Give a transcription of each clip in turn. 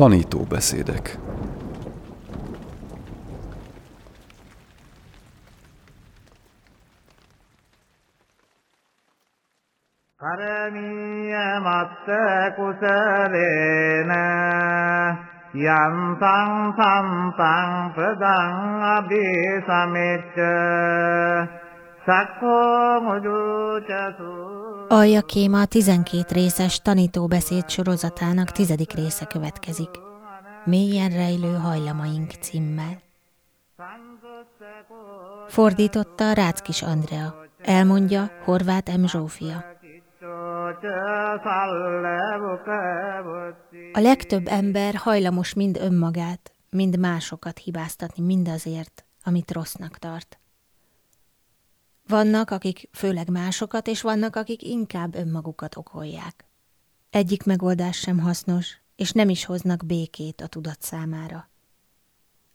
Tanítóbeszédek කරමීය මත්ත කුසලේන යන්තං සම්පං ප්‍රදං අභිසමෙච්ච සක්ඛෝ මුදුචසු Alja Kéma a 12 részes tanítóbeszéd sorozatának tizedik része következik. Mélyen rejlő hajlamaink címmel. Fordította Ráckis Andrea. Elmondja Horváth M. Zsófia. A legtöbb ember hajlamos mind önmagát, mind másokat hibáztatni mindazért, amit rossznak tart. Vannak, akik főleg másokat, és vannak, akik inkább önmagukat okolják. Egyik megoldás sem hasznos, és nem is hoznak békét a tudat számára.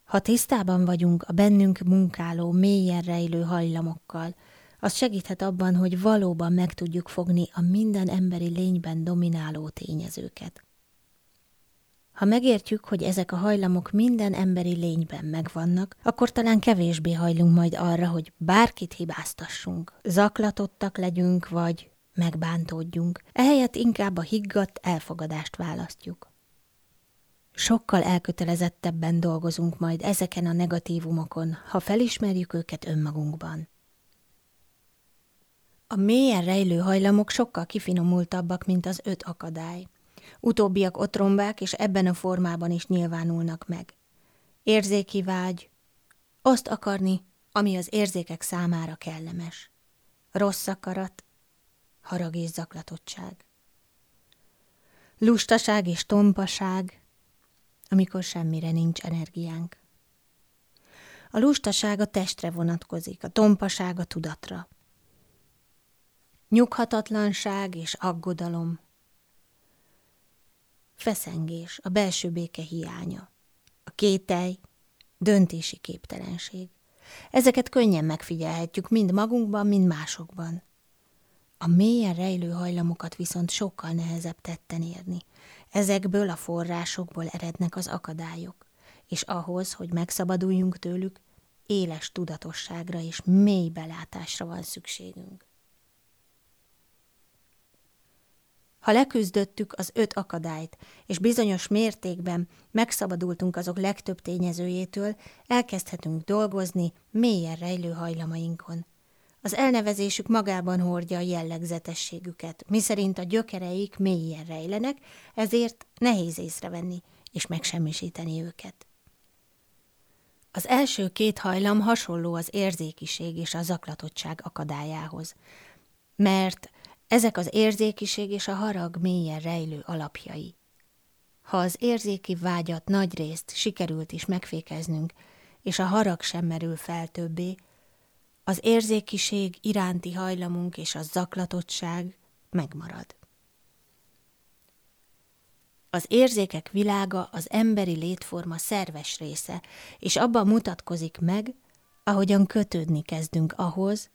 Ha tisztában vagyunk a bennünk munkáló, mélyen rejlő hajlamokkal, az segíthet abban, hogy valóban meg tudjuk fogni a minden emberi lényben domináló tényezőket. Ha megértjük, hogy ezek a hajlamok minden emberi lényben megvannak, akkor talán kevésbé hajlunk majd arra, hogy bárkit hibáztassunk, zaklatottak legyünk, vagy megbántódjunk. Ehelyett inkább a higgadt elfogadást választjuk. Sokkal elkötelezettebben dolgozunk majd ezeken a negatívumokon, ha felismerjük őket önmagunkban. A mélyen rejlő hajlamok sokkal kifinomultabbak, mint az öt akadály. Utóbbiak otrombák, és ebben a formában is nyilvánulnak meg. Érzéki vágy, azt akarni, ami az érzékek számára kellemes. Rossz akarat, harag és zaklatottság. Lustaság és tompaság, amikor semmire nincs energiánk. A lustaság a testre vonatkozik, a tompaság a tudatra. Nyughatatlanság és aggodalom, feszengés, a belső béke hiánya, a kételj, döntési képtelenség. Ezeket könnyen megfigyelhetjük mind magunkban, mind másokban. A mélyen rejlő hajlamokat viszont sokkal nehezebb tetten érni. Ezekből a forrásokból erednek az akadályok, és ahhoz, hogy megszabaduljunk tőlük, éles tudatosságra és mély belátásra van szükségünk. Ha leküzdöttük az öt akadályt, és bizonyos mértékben megszabadultunk azok legtöbb tényezőjétől, elkezdhetünk dolgozni mélyen rejlő hajlamainkon. Az elnevezésük magában hordja a jellegzetességüket, miszerint a gyökereik mélyen rejlenek, ezért nehéz észrevenni és megsemmisíteni őket. Az első két hajlam hasonló az érzékiség és a zaklatottság akadályához, mert ezek az érzékiség és a harag mélyen rejlő alapjai. Ha az érzéki vágyat nagy részt sikerült is megfékeznünk, és a harag sem merül fel többé, az érzékiség iránti hajlamunk és a zaklatottság megmarad. Az érzékek világa az emberi létforma szerves része, és abban mutatkozik meg, ahogyan kötődni kezdünk ahhoz,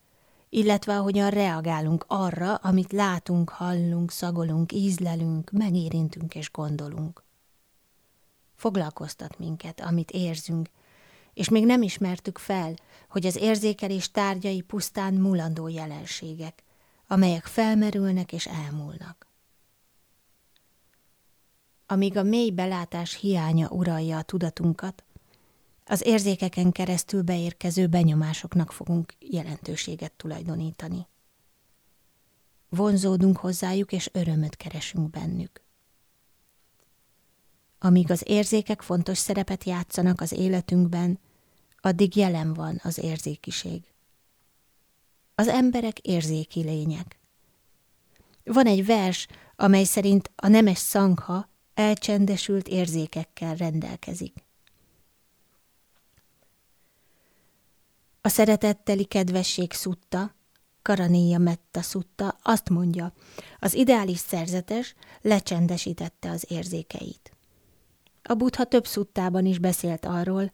illetve ahogyan reagálunk arra, amit látunk, hallunk, szagolunk, ízlelünk, megérintünk és gondolunk. Foglalkoztat minket, amit érzünk, és még nem ismertük fel, hogy az érzékelés tárgyai pusztán mulandó jelenségek, amelyek felmerülnek és elmúlnak. Amíg a mély belátás hiánya uralja a tudatunkat, az érzékeken keresztül beérkező benyomásoknak fogunk jelentőséget tulajdonítani. Vonzódunk hozzájuk, és örömöt keresünk bennük. Amíg az érzékek fontos szerepet játszanak az életünkben, addig jelen van az érzékiség. Az emberek érzéki lények. Van egy vers, amely szerint a nemes szangha elcsendesült érzékekkel rendelkezik. A szeretetteli kedvesség szutta, Karanéja Metta szutta azt mondja, az ideális szerzetes lecsendesítette az érzékeit. A buddha több szuttában is beszélt arról,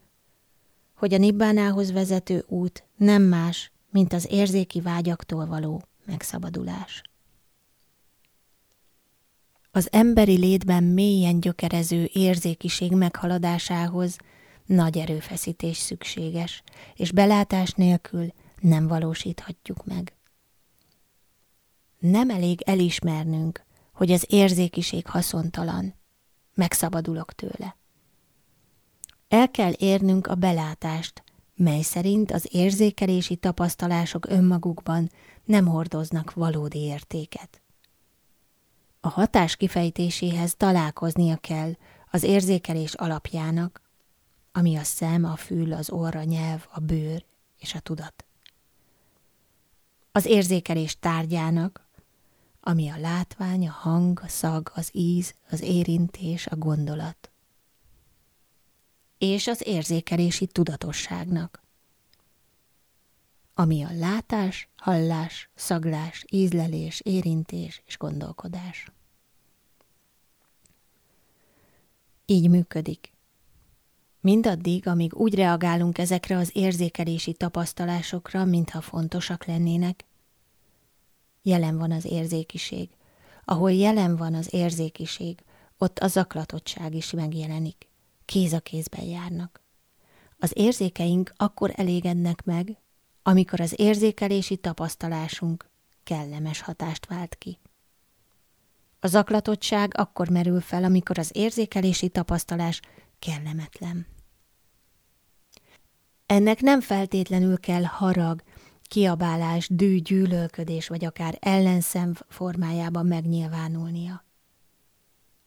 hogy a nibbánához vezető út nem más, mint az érzéki vágyaktól való megszabadulás. Az emberi létben mélyen gyökerező érzékiség meghaladásához nagy erőfeszítés szükséges, és belátás nélkül nem valósíthatjuk meg. Nem elég elismernünk, hogy az érzékiség haszontalan, megszabadulok tőle. El kell érnünk a belátást, mely szerint az érzékelési tapasztalások önmagukban nem hordoznak valódi értéket. A hatás kifejtéséhez találkoznia kell az érzékelés alapjának, ami a szem, a fül, az orr, a nyelv, a bőr és a tudat. Az érzékelés tárgyának, ami a látvány, a hang, a szag, az íz, az érintés, a gondolat. És az érzékelési tudatosságnak, ami a látás, hallás, szaglás, ízlelés, érintés és gondolkodás. Így működik. Mindaddig, amíg úgy reagálunk ezekre az érzékelési tapasztalásokra, mintha fontosak lennének, jelen van az érzékiség. Ahol jelen van az érzékiség, ott a zaklatottság is megjelenik. Kéz a kézben járnak. Az érzékeink akkor elégednek meg, amikor az érzékelési tapasztalásunk kellemes hatást vált ki. A zaklatottság akkor merül fel, amikor az érzékelési tapasztalás kellemetlen. Ennek nem feltétlenül kell harag, kiabálás, dű, gyűlölködés vagy akár ellenszem formájában megnyilvánulnia.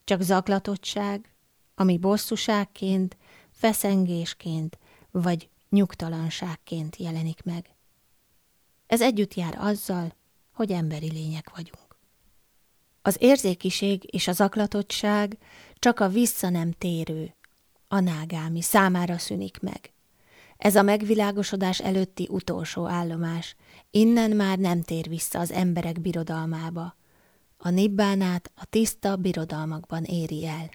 Csak zaklatottság, ami bosszúságként, feszengésként vagy nyugtalanságként jelenik meg. Ez együtt jár azzal, hogy emberi lények vagyunk. Az érzékiség és az aklatottság csak a vissza nem térő, anágámi számára szűnik meg. Ez a megvilágosodás előtti utolsó állomás, innen már nem tér vissza az emberek birodalmába. A nibbánát a tiszta birodalmakban éri el.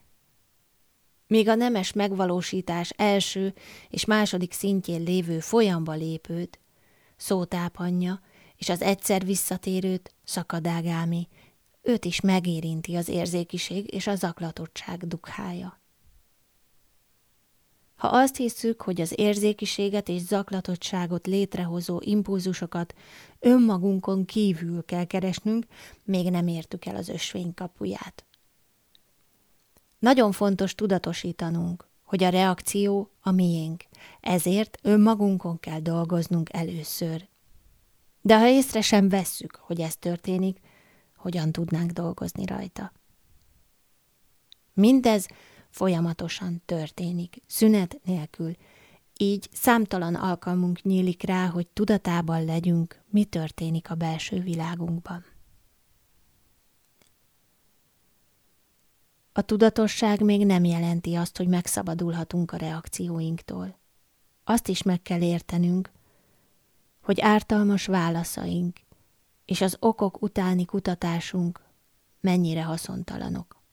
Míg a nemes megvalósítás első és második szintjén lévő folyamba lépőt, szótápanyja és az egyszer visszatérőt, szakadágámi, őt is megérinti az érzékiség és a zaklatottság dukhája. Ha azt hiszük, hogy az érzékiséget és zaklatottságot létrehozó impulzusokat önmagunkon kívül kell keresnünk, még nem értük el az ösvény kapuját. Nagyon fontos tudatosítanunk, hogy a reakció a miénk, ezért önmagunkon kell dolgoznunk először. De ha észre sem vesszük, hogy ez történik, hogyan tudnánk dolgozni rajta? Mindez folyamatosan történik, szünet nélkül, így számtalan alkalmunk nyílik rá, hogy tudatában legyünk, mi történik a belső világunkban. A tudatosság még nem jelenti azt, hogy megszabadulhatunk a reakcióinktól. Azt is meg kell értenünk, hogy ártalmas válaszaink és az okok utáni kutatásunk mennyire haszontalanok.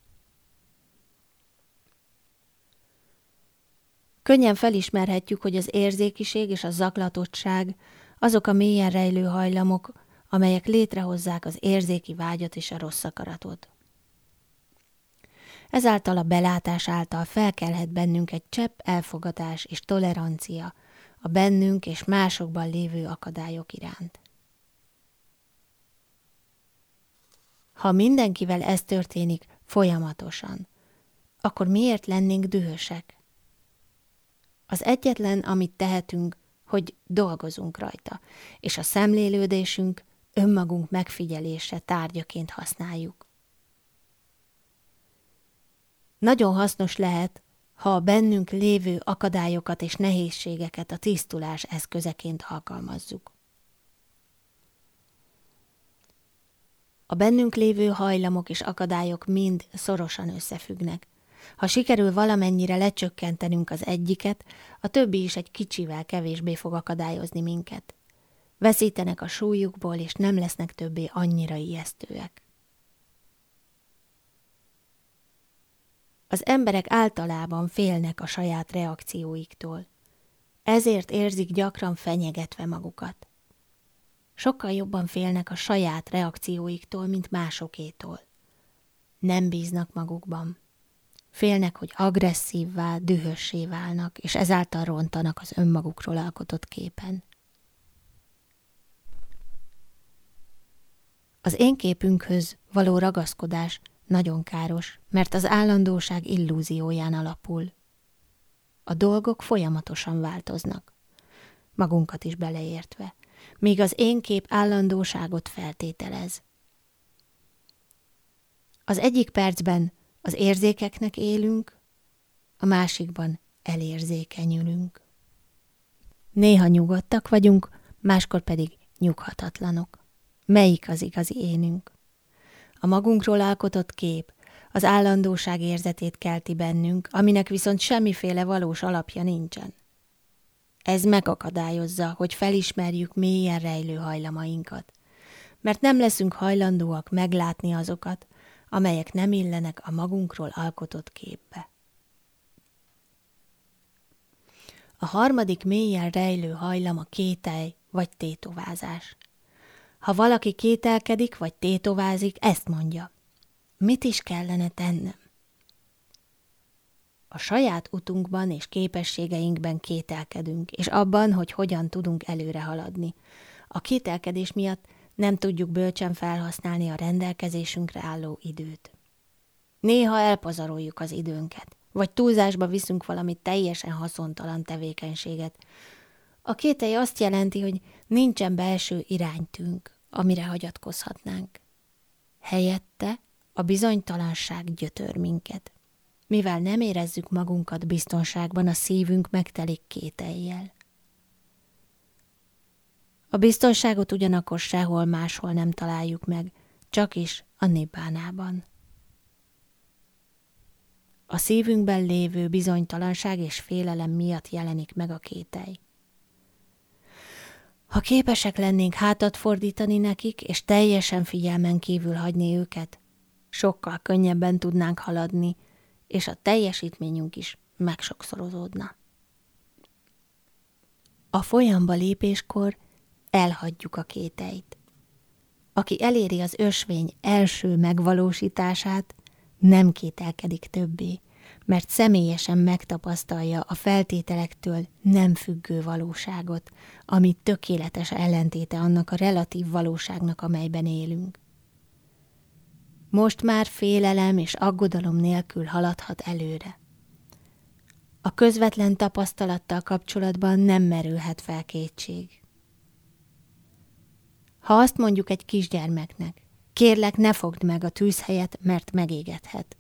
Könnyen felismerhetjük, hogy az érzékiség és a zaklatottság azok a mélyen rejlő hajlamok, amelyek létrehozzák az érzéki vágyat és a rossz akaratot. Ezáltal a belátás által felkelhet bennünk egy csepp elfogadás és tolerancia a bennünk és másokban lévő akadályok iránt. Ha mindenkivel ez történik folyamatosan, akkor miért lennénk dühösek? Az egyetlen, amit tehetünk, hogy dolgozunk rajta, és a szemlélődésünk önmagunk megfigyelése tárgyaként használjuk. Nagyon hasznos lehet, ha a bennünk lévő akadályokat és nehézségeket a tisztulás eszközeként alkalmazzuk. A bennünk lévő hajlamok és akadályok mind szorosan összefüggnek. Ha sikerül valamennyire lecsökkentenünk az egyiket, a többi is egy kicsivel kevésbé fog akadályozni minket. Veszítenek a súlyukból, és nem lesznek többé annyira ijesztőek. Az emberek általában félnek a saját reakcióiktól. Ezért érzik gyakran fenyegetve magukat. Sokkal jobban félnek a saját reakcióiktól, mint másokétól. Nem bíznak magukban. Félnek, hogy agresszívvá, dühössé válnak, és ezáltal rontanak az önmagukról alkotott képen. Az én képünkhöz való ragaszkodás nagyon káros, mert az állandóság illúzióján alapul. A dolgok folyamatosan változnak, magunkat is beleértve, míg az én kép állandóságot feltételez. Az egyik percben az érzékeknek élünk, a másikban elérzékenyülünk. Néha nyugodtak vagyunk, máskor pedig nyughatatlanok. Melyik az igazi énünk? A magunkról alkotott kép az állandóság érzetét kelti bennünk, aminek viszont semmiféle valós alapja nincsen. Ez megakadályozza, hogy felismerjük mélyen rejlő hajlamainkat, mert nem leszünk hajlandóak meglátni azokat, amelyek nem illenek a magunkról alkotott képbe. A harmadik mélyen rejlő hajlam a kételj vagy tétovázás. Ha valaki kételkedik vagy tétovázik, ezt mondja. Mit is kellene tennem? A saját utunkban és képességeinkben kételkedünk, és abban, hogy hogyan tudunk előre haladni. A kételkedés miatt nem tudjuk bölcsen felhasználni a rendelkezésünkre álló időt. Néha elpazaroljuk az időnket, vagy túlzásba viszünk valami teljesen haszontalan tevékenységet. A kételj azt jelenti, hogy nincsen belső iránytünk, amire hagyatkozhatnánk. Helyette a bizonytalanság gyötör minket. Mivel nem érezzük magunkat biztonságban, a szívünk megtelik kételjel. A biztonságot ugyanakkor sehol máshol nem találjuk meg, csak is a nibbánában. A szívünkben lévő bizonytalanság és félelem miatt jelenik meg a kételj. Ha képesek lennénk hátat fordítani nekik, és teljesen figyelmen kívül hagyni őket, sokkal könnyebben tudnánk haladni, és a teljesítményünk is megsokszorozódna. A folyamba lépéskor elhagyjuk a kéteit. Aki eléri az ösvény első megvalósítását, nem kételkedik többé, mert személyesen megtapasztalja a feltételektől nem függő valóságot, ami tökéletes ellentéte annak a relatív valóságnak, amelyben élünk. Most már félelem és aggodalom nélkül haladhat előre. A közvetlen tapasztalattal kapcsolatban nem merülhet fel kétség. Ha azt mondjuk egy kisgyermeknek, kérlek ne fogd meg a tűzhelyet, mert megégethet.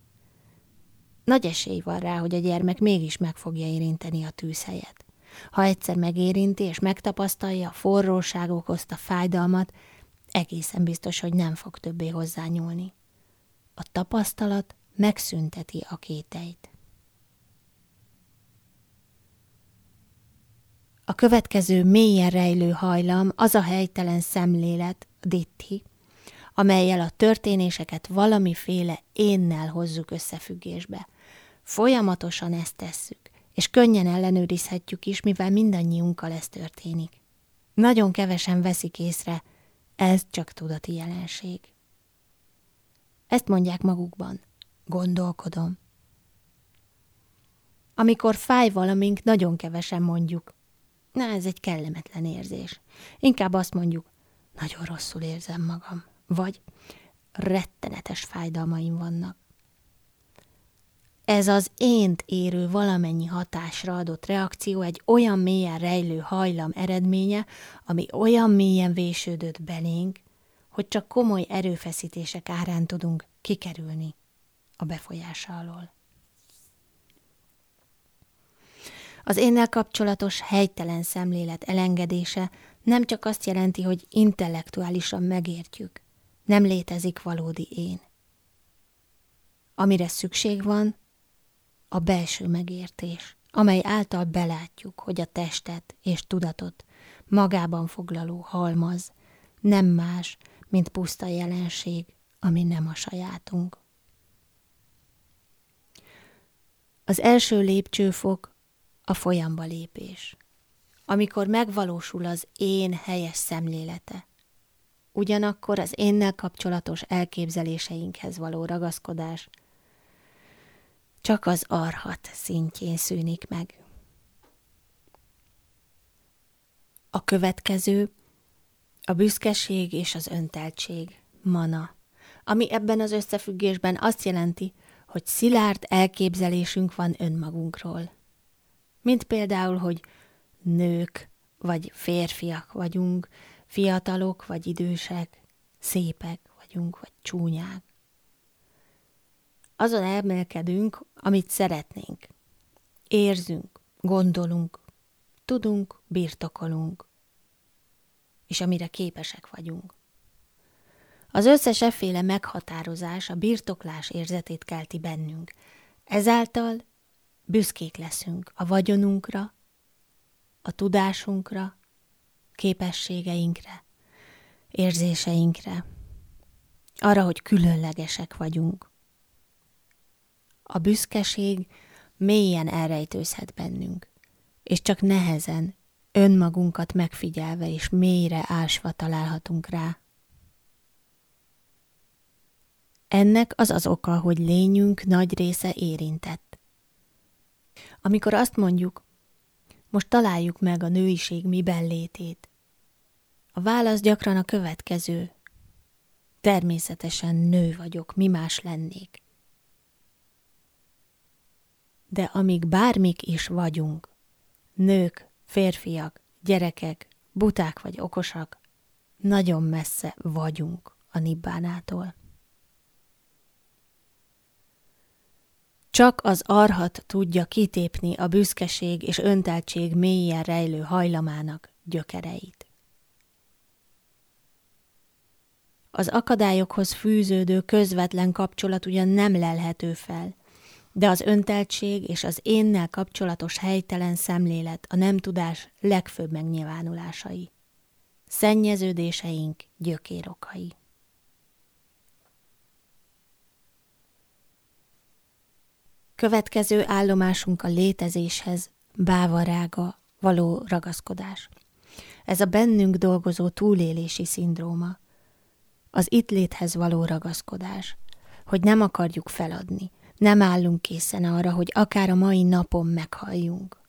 Nagy esély van rá, hogy a gyermek mégis meg fogja érinteni a tűzhelyet. Ha egyszer megérinti és megtapasztalja a forróság okozta fájdalmat, egészen biztos, hogy nem fog többé hozzányúlni. A tapasztalat megszünteti a kéteit. A következő mélyen rejlő hajlam az a helytelen szemlélet, ditti, amelyel a történéseket valamiféle énnel hozzuk összefüggésbe. Folyamatosan ezt tesszük, és könnyen ellenőrizhetjük is, mivel mindannyiunkkal ez történik. Nagyon kevesen veszik észre, ez csak tudati jelenség. Ezt mondják magukban. Gondolkodom. Amikor fáj valamink, nagyon kevesen mondjuk. Na, ez egy kellemetlen érzés. Inkább azt mondjuk, nagyon rosszul érzem magam. Vagy rettenetes fájdalmaim vannak. Ez az ént érő valamennyi hatásra adott reakció egy olyan mélyen rejlő hajlam eredménye, ami olyan mélyen vésődött belénk, hogy csak komoly erőfeszítések árán tudunk kikerülni a befolyása alól. Az énnel kapcsolatos helytelen szemlélet elengedése nem csak azt jelenti, hogy intellektuálisan megértjük, nem létezik valódi én. Amire szükség van, a belső megértés, amely által belátjuk, hogy a testet és tudatot magában foglaló halmaz nem más, mint puszta jelenség, ami nem a sajátunk. Az első lépcsőfok a folyamba lépés, amikor megvalósul az én helyes szemlélete. ugyanakkor az énnel kapcsolatos elképzeléseinkhez való ragaszkodás csak az arhat szintjén szűnik meg. A következő a büszkeség és az önteltség, mana, ami ebben az összefüggésben azt jelenti, hogy szilárd elképzelésünk van önmagunkról. Mint például, hogy nők vagy férfiak vagyunk, fiatalok vagy idősek, szépek vagyunk vagy csúnyák. Azon elmélkedünk, amit szeretnénk. Érzünk, gondolunk, tudunk, birtokolunk, és amire képesek vagyunk. Az összes efféle meghatározás a birtoklás érzetét kelti bennünk. Ezáltal büszkék leszünk a vagyonunkra, a tudásunkra, képességeinkre, érzéseinkre, arra, hogy különlegesek vagyunk. A büszkeség mélyen elrejtőzhet bennünk, és csak nehezen, önmagunkat megfigyelve és mélyre ásva találhatunk rá. Ennek az az oka, hogy lényünk nagy része érintett. Amikor azt mondjuk, most találjuk meg a nőiség miben létét, a válasz gyakran a következő. Természetesen nő vagyok, mi más lennék. De amíg bármik is vagyunk, nők, férfiak, gyerekek, buták vagy okosak, nagyon messze vagyunk a nibbánától. Csak az arhat tudja kitépni a büszkeség és önteltség mélyen rejlő hajlamának gyökereit. Az akadályokhoz fűződő közvetlen kapcsolat ugyan nem lelhető fel, de az önteltség és az énnel kapcsolatos helytelen szemlélet a nem tudás legfőbb megnyilvánulásai. Szennyeződéseink gyökérokai. Következő állomásunk a létezéshez, bávarága, való ragaszkodás. Ez a bennünk dolgozó túlélési szindróma. Az itt léthez való ragaszkodás, hogy nem akarjuk feladni, nem állunk készen arra, hogy akár a mai napon meghalljunk.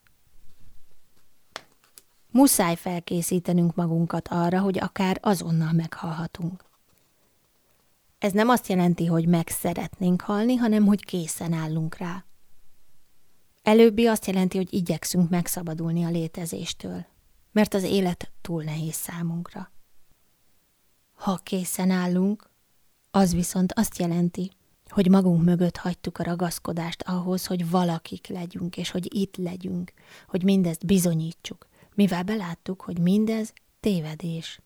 Muszáj felkészítenünk magunkat arra, hogy akár azonnal meghalhatunk. Ez nem azt jelenti, hogy meg szeretnénk halni, hanem hogy készen állunk rá. Előbbi azt jelenti, hogy igyekszünk megszabadulni a létezéstől, mert az élet túl nehéz számunkra. Ha készen állunk, az viszont azt jelenti, hogy magunk mögött hagytuk a ragaszkodást ahhoz, hogy valakik legyünk, és hogy itt legyünk, hogy mindezt bizonyítsuk, mivel beláttuk, hogy mindez tévedés.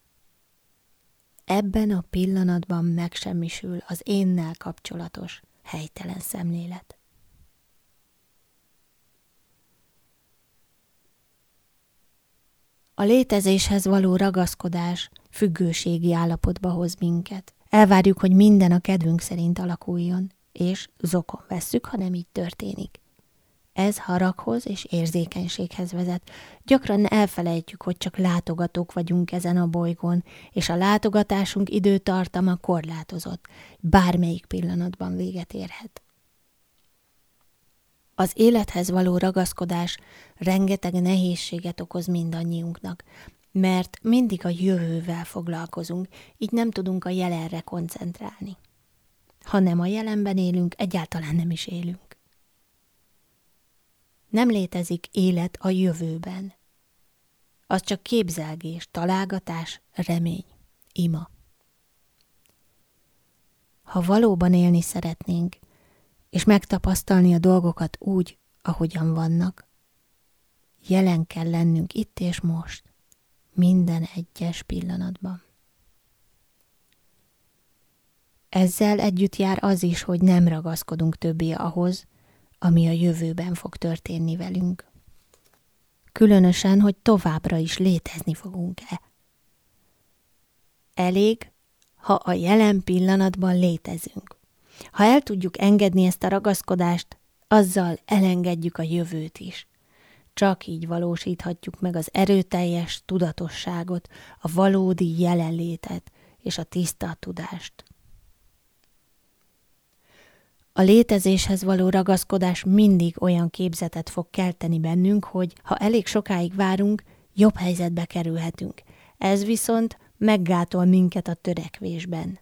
Ebben a pillanatban megsemmisül az énnel kapcsolatos helytelen szemlélet. A létezéshez való ragaszkodás függőségi állapotba hoz minket. Elvárjuk, hogy minden a kedvünk szerint alakuljon, és zokon vesszük, ha nem így történik. Ez haraghoz és érzékenységhez vezet. Gyakran elfelejtjük, hogy csak látogatók vagyunk ezen a bolygón, és a látogatásunk időtartama korlátozott, bármelyik pillanatban véget érhet. Az élethez való ragaszkodás rengeteg nehézséget okoz mindannyiunknak, mert mindig a jövővel foglalkozunk, így nem tudunk a jelenre koncentrálni. Ha nem a jelenben élünk, egyáltalán nem is élünk. Nem létezik élet a jövőben. Az csak képzelgés, találgatás, remény, ima. Ha valóban élni szeretnénk, és megtapasztalni a dolgokat úgy, ahogyan vannak, jelen kell lennünk itt és most minden egyes pillanatban. Ezzel együtt jár az is, hogy nem ragaszkodunk többé ahhoz, ami a jövőben fog történni velünk. Különösen, hogy továbbra is létezni fogunk-e. Elég, ha a jelen pillanatban létezünk. Ha el tudjuk engedni ezt a ragaszkodást, azzal elengedjük a jövőt is. Csak így valósíthatjuk meg az erőteljes tudatosságot, a valódi jelenlétet és a tiszta tudást. A létezéshez való ragaszkodás mindig olyan képzetet fog kelteni bennünk, hogy ha elég sokáig várunk, jobb helyzetbe kerülhetünk. Ez viszont meggátol minket a törekvésben.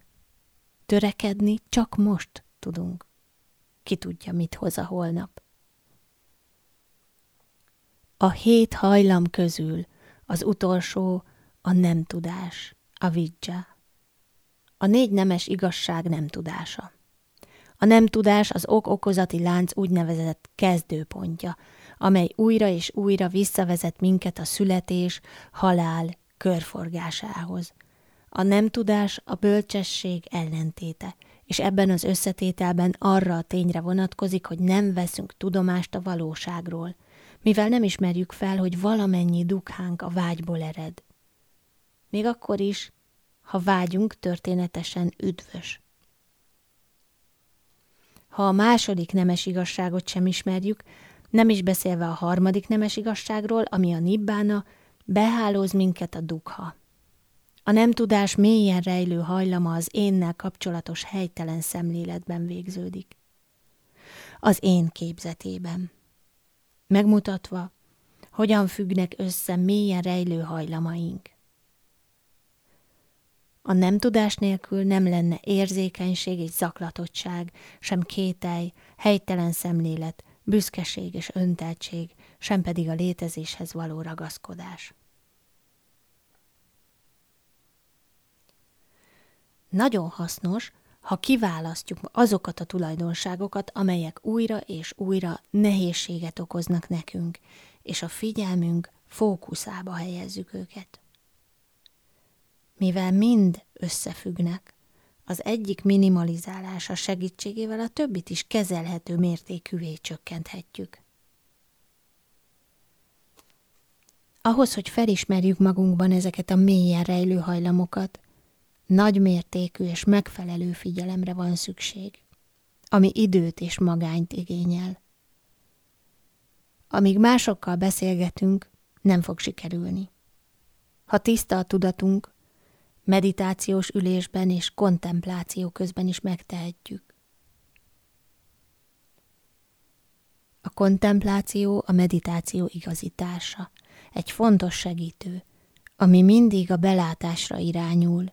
Törekedni csak most tudunk. Ki tudja, mit hoz a holnap. A hét hajlam közül az utolsó a nem tudás, a vidzsa. A négy nemes igazság nem tudása. A nem tudás az ok-okozati lánc úgynevezett kezdőpontja, amely újra és újra visszavezet minket a születés, halál körforgásához. A nem tudás a bölcsesség ellentéte, és ebben az összetételben arra a tényre vonatkozik, hogy nem veszünk tudomást a valóságról, mivel nem ismerjük fel, hogy valamennyi dukhánk a vágyból ered. Még akkor is, ha vágyunk történetesen üdvös. Ha a második nemes igazságot sem ismerjük, nem is beszélve a harmadik nemes igazságról, ami a nibbána, behálóz minket a dukha. A nem tudás mélyen rejlő hajlama az énnel kapcsolatos helytelen szemléletben végződik. Az én képzetében. Megmutatva, hogyan függnek össze mélyen rejlő hajlamaink. A nem tudás nélkül nem lenne érzékenység és zaklatottság, sem kételj, helytelen szemlélet, büszkeség és önteltség, sem pedig a létezéshez való ragaszkodás. Nagyon hasznos, ha kiválasztjuk azokat a tulajdonságokat, amelyek újra és újra nehézséget okoznak nekünk, és a figyelmünk fókuszába helyezzük őket. Mivel mind összefüggnek, az egyik minimalizálása segítségével a többit is kezelhető mértékűvé csökkenthetjük. Ahhoz, hogy felismerjük magunkban ezeket a mélyen rejlő hajlamokat, nagy mértékű és megfelelő figyelemre van szükség, ami időt és magányt igényel. Amíg másokkal beszélgetünk, nem fog sikerülni. Ha tiszta a tudatunk, meditációs ülésben és kontempláció közben is megtehetjük. A kontempláció a meditáció igazítása, egy fontos segítő, ami mindig a belátásra irányul,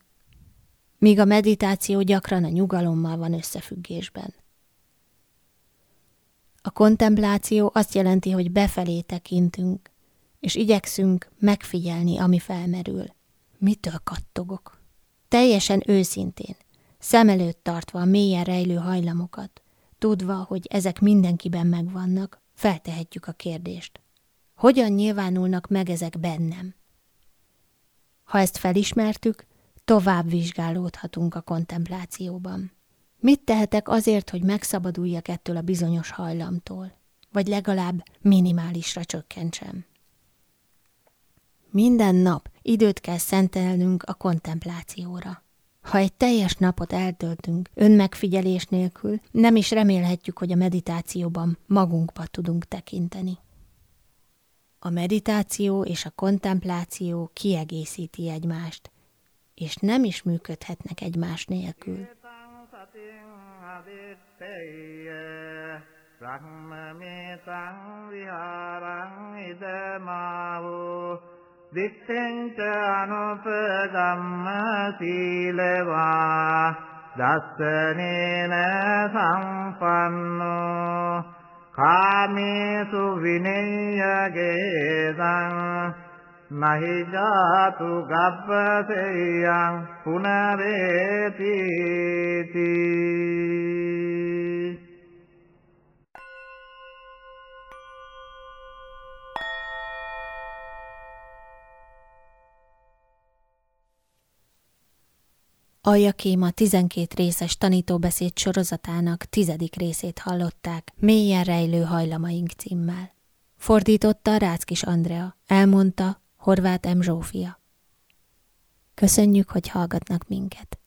míg a meditáció gyakran a nyugalommal van összefüggésben. A kontempláció azt jelenti, hogy befelé tekintünk, és igyekszünk megfigyelni, ami felmerül. Mitől kattogok? Teljesen őszintén, szem előtt tartva a mélyen rejlő hajlamokat, tudva, hogy ezek mindenkiben megvannak, feltehetjük a kérdést. Hogyan nyilvánulnak meg ezek bennem? Ha ezt felismertük, tovább vizsgálódhatunk a kontemplációban. Mit tehetek azért, hogy megszabaduljak ettől a bizonyos hajlamtól, vagy legalább minimálisra csökkentsem? Minden nap időt kell szentelnünk a kontemplációra. Ha egy teljes napot eltöltünk önmegfigyelés nélkül, nem is remélhetjük, hogy a meditációban magunkba tudunk tekinteni. A meditáció és a kontempláció kiegészíti egymást, és nem is működhetnek egymás nélkül. දිත්තෙන්ච අනුපදම්ම සීලවා දස්සනේන සම්පන්නෝ. කාමේසු විනය්‍යගේදං නහි ජාතු ගබ්බසෙයං පුනරේතිති Aljakéma 12 részes tanítóbeszéd sorozatának tizedik részét hallották, Mélyen rejlő hajlamaink címmel. Fordította Ráckis Andrea, elmondta Horváth M. Zsófia. Köszönjük, hogy hallgatnak minket.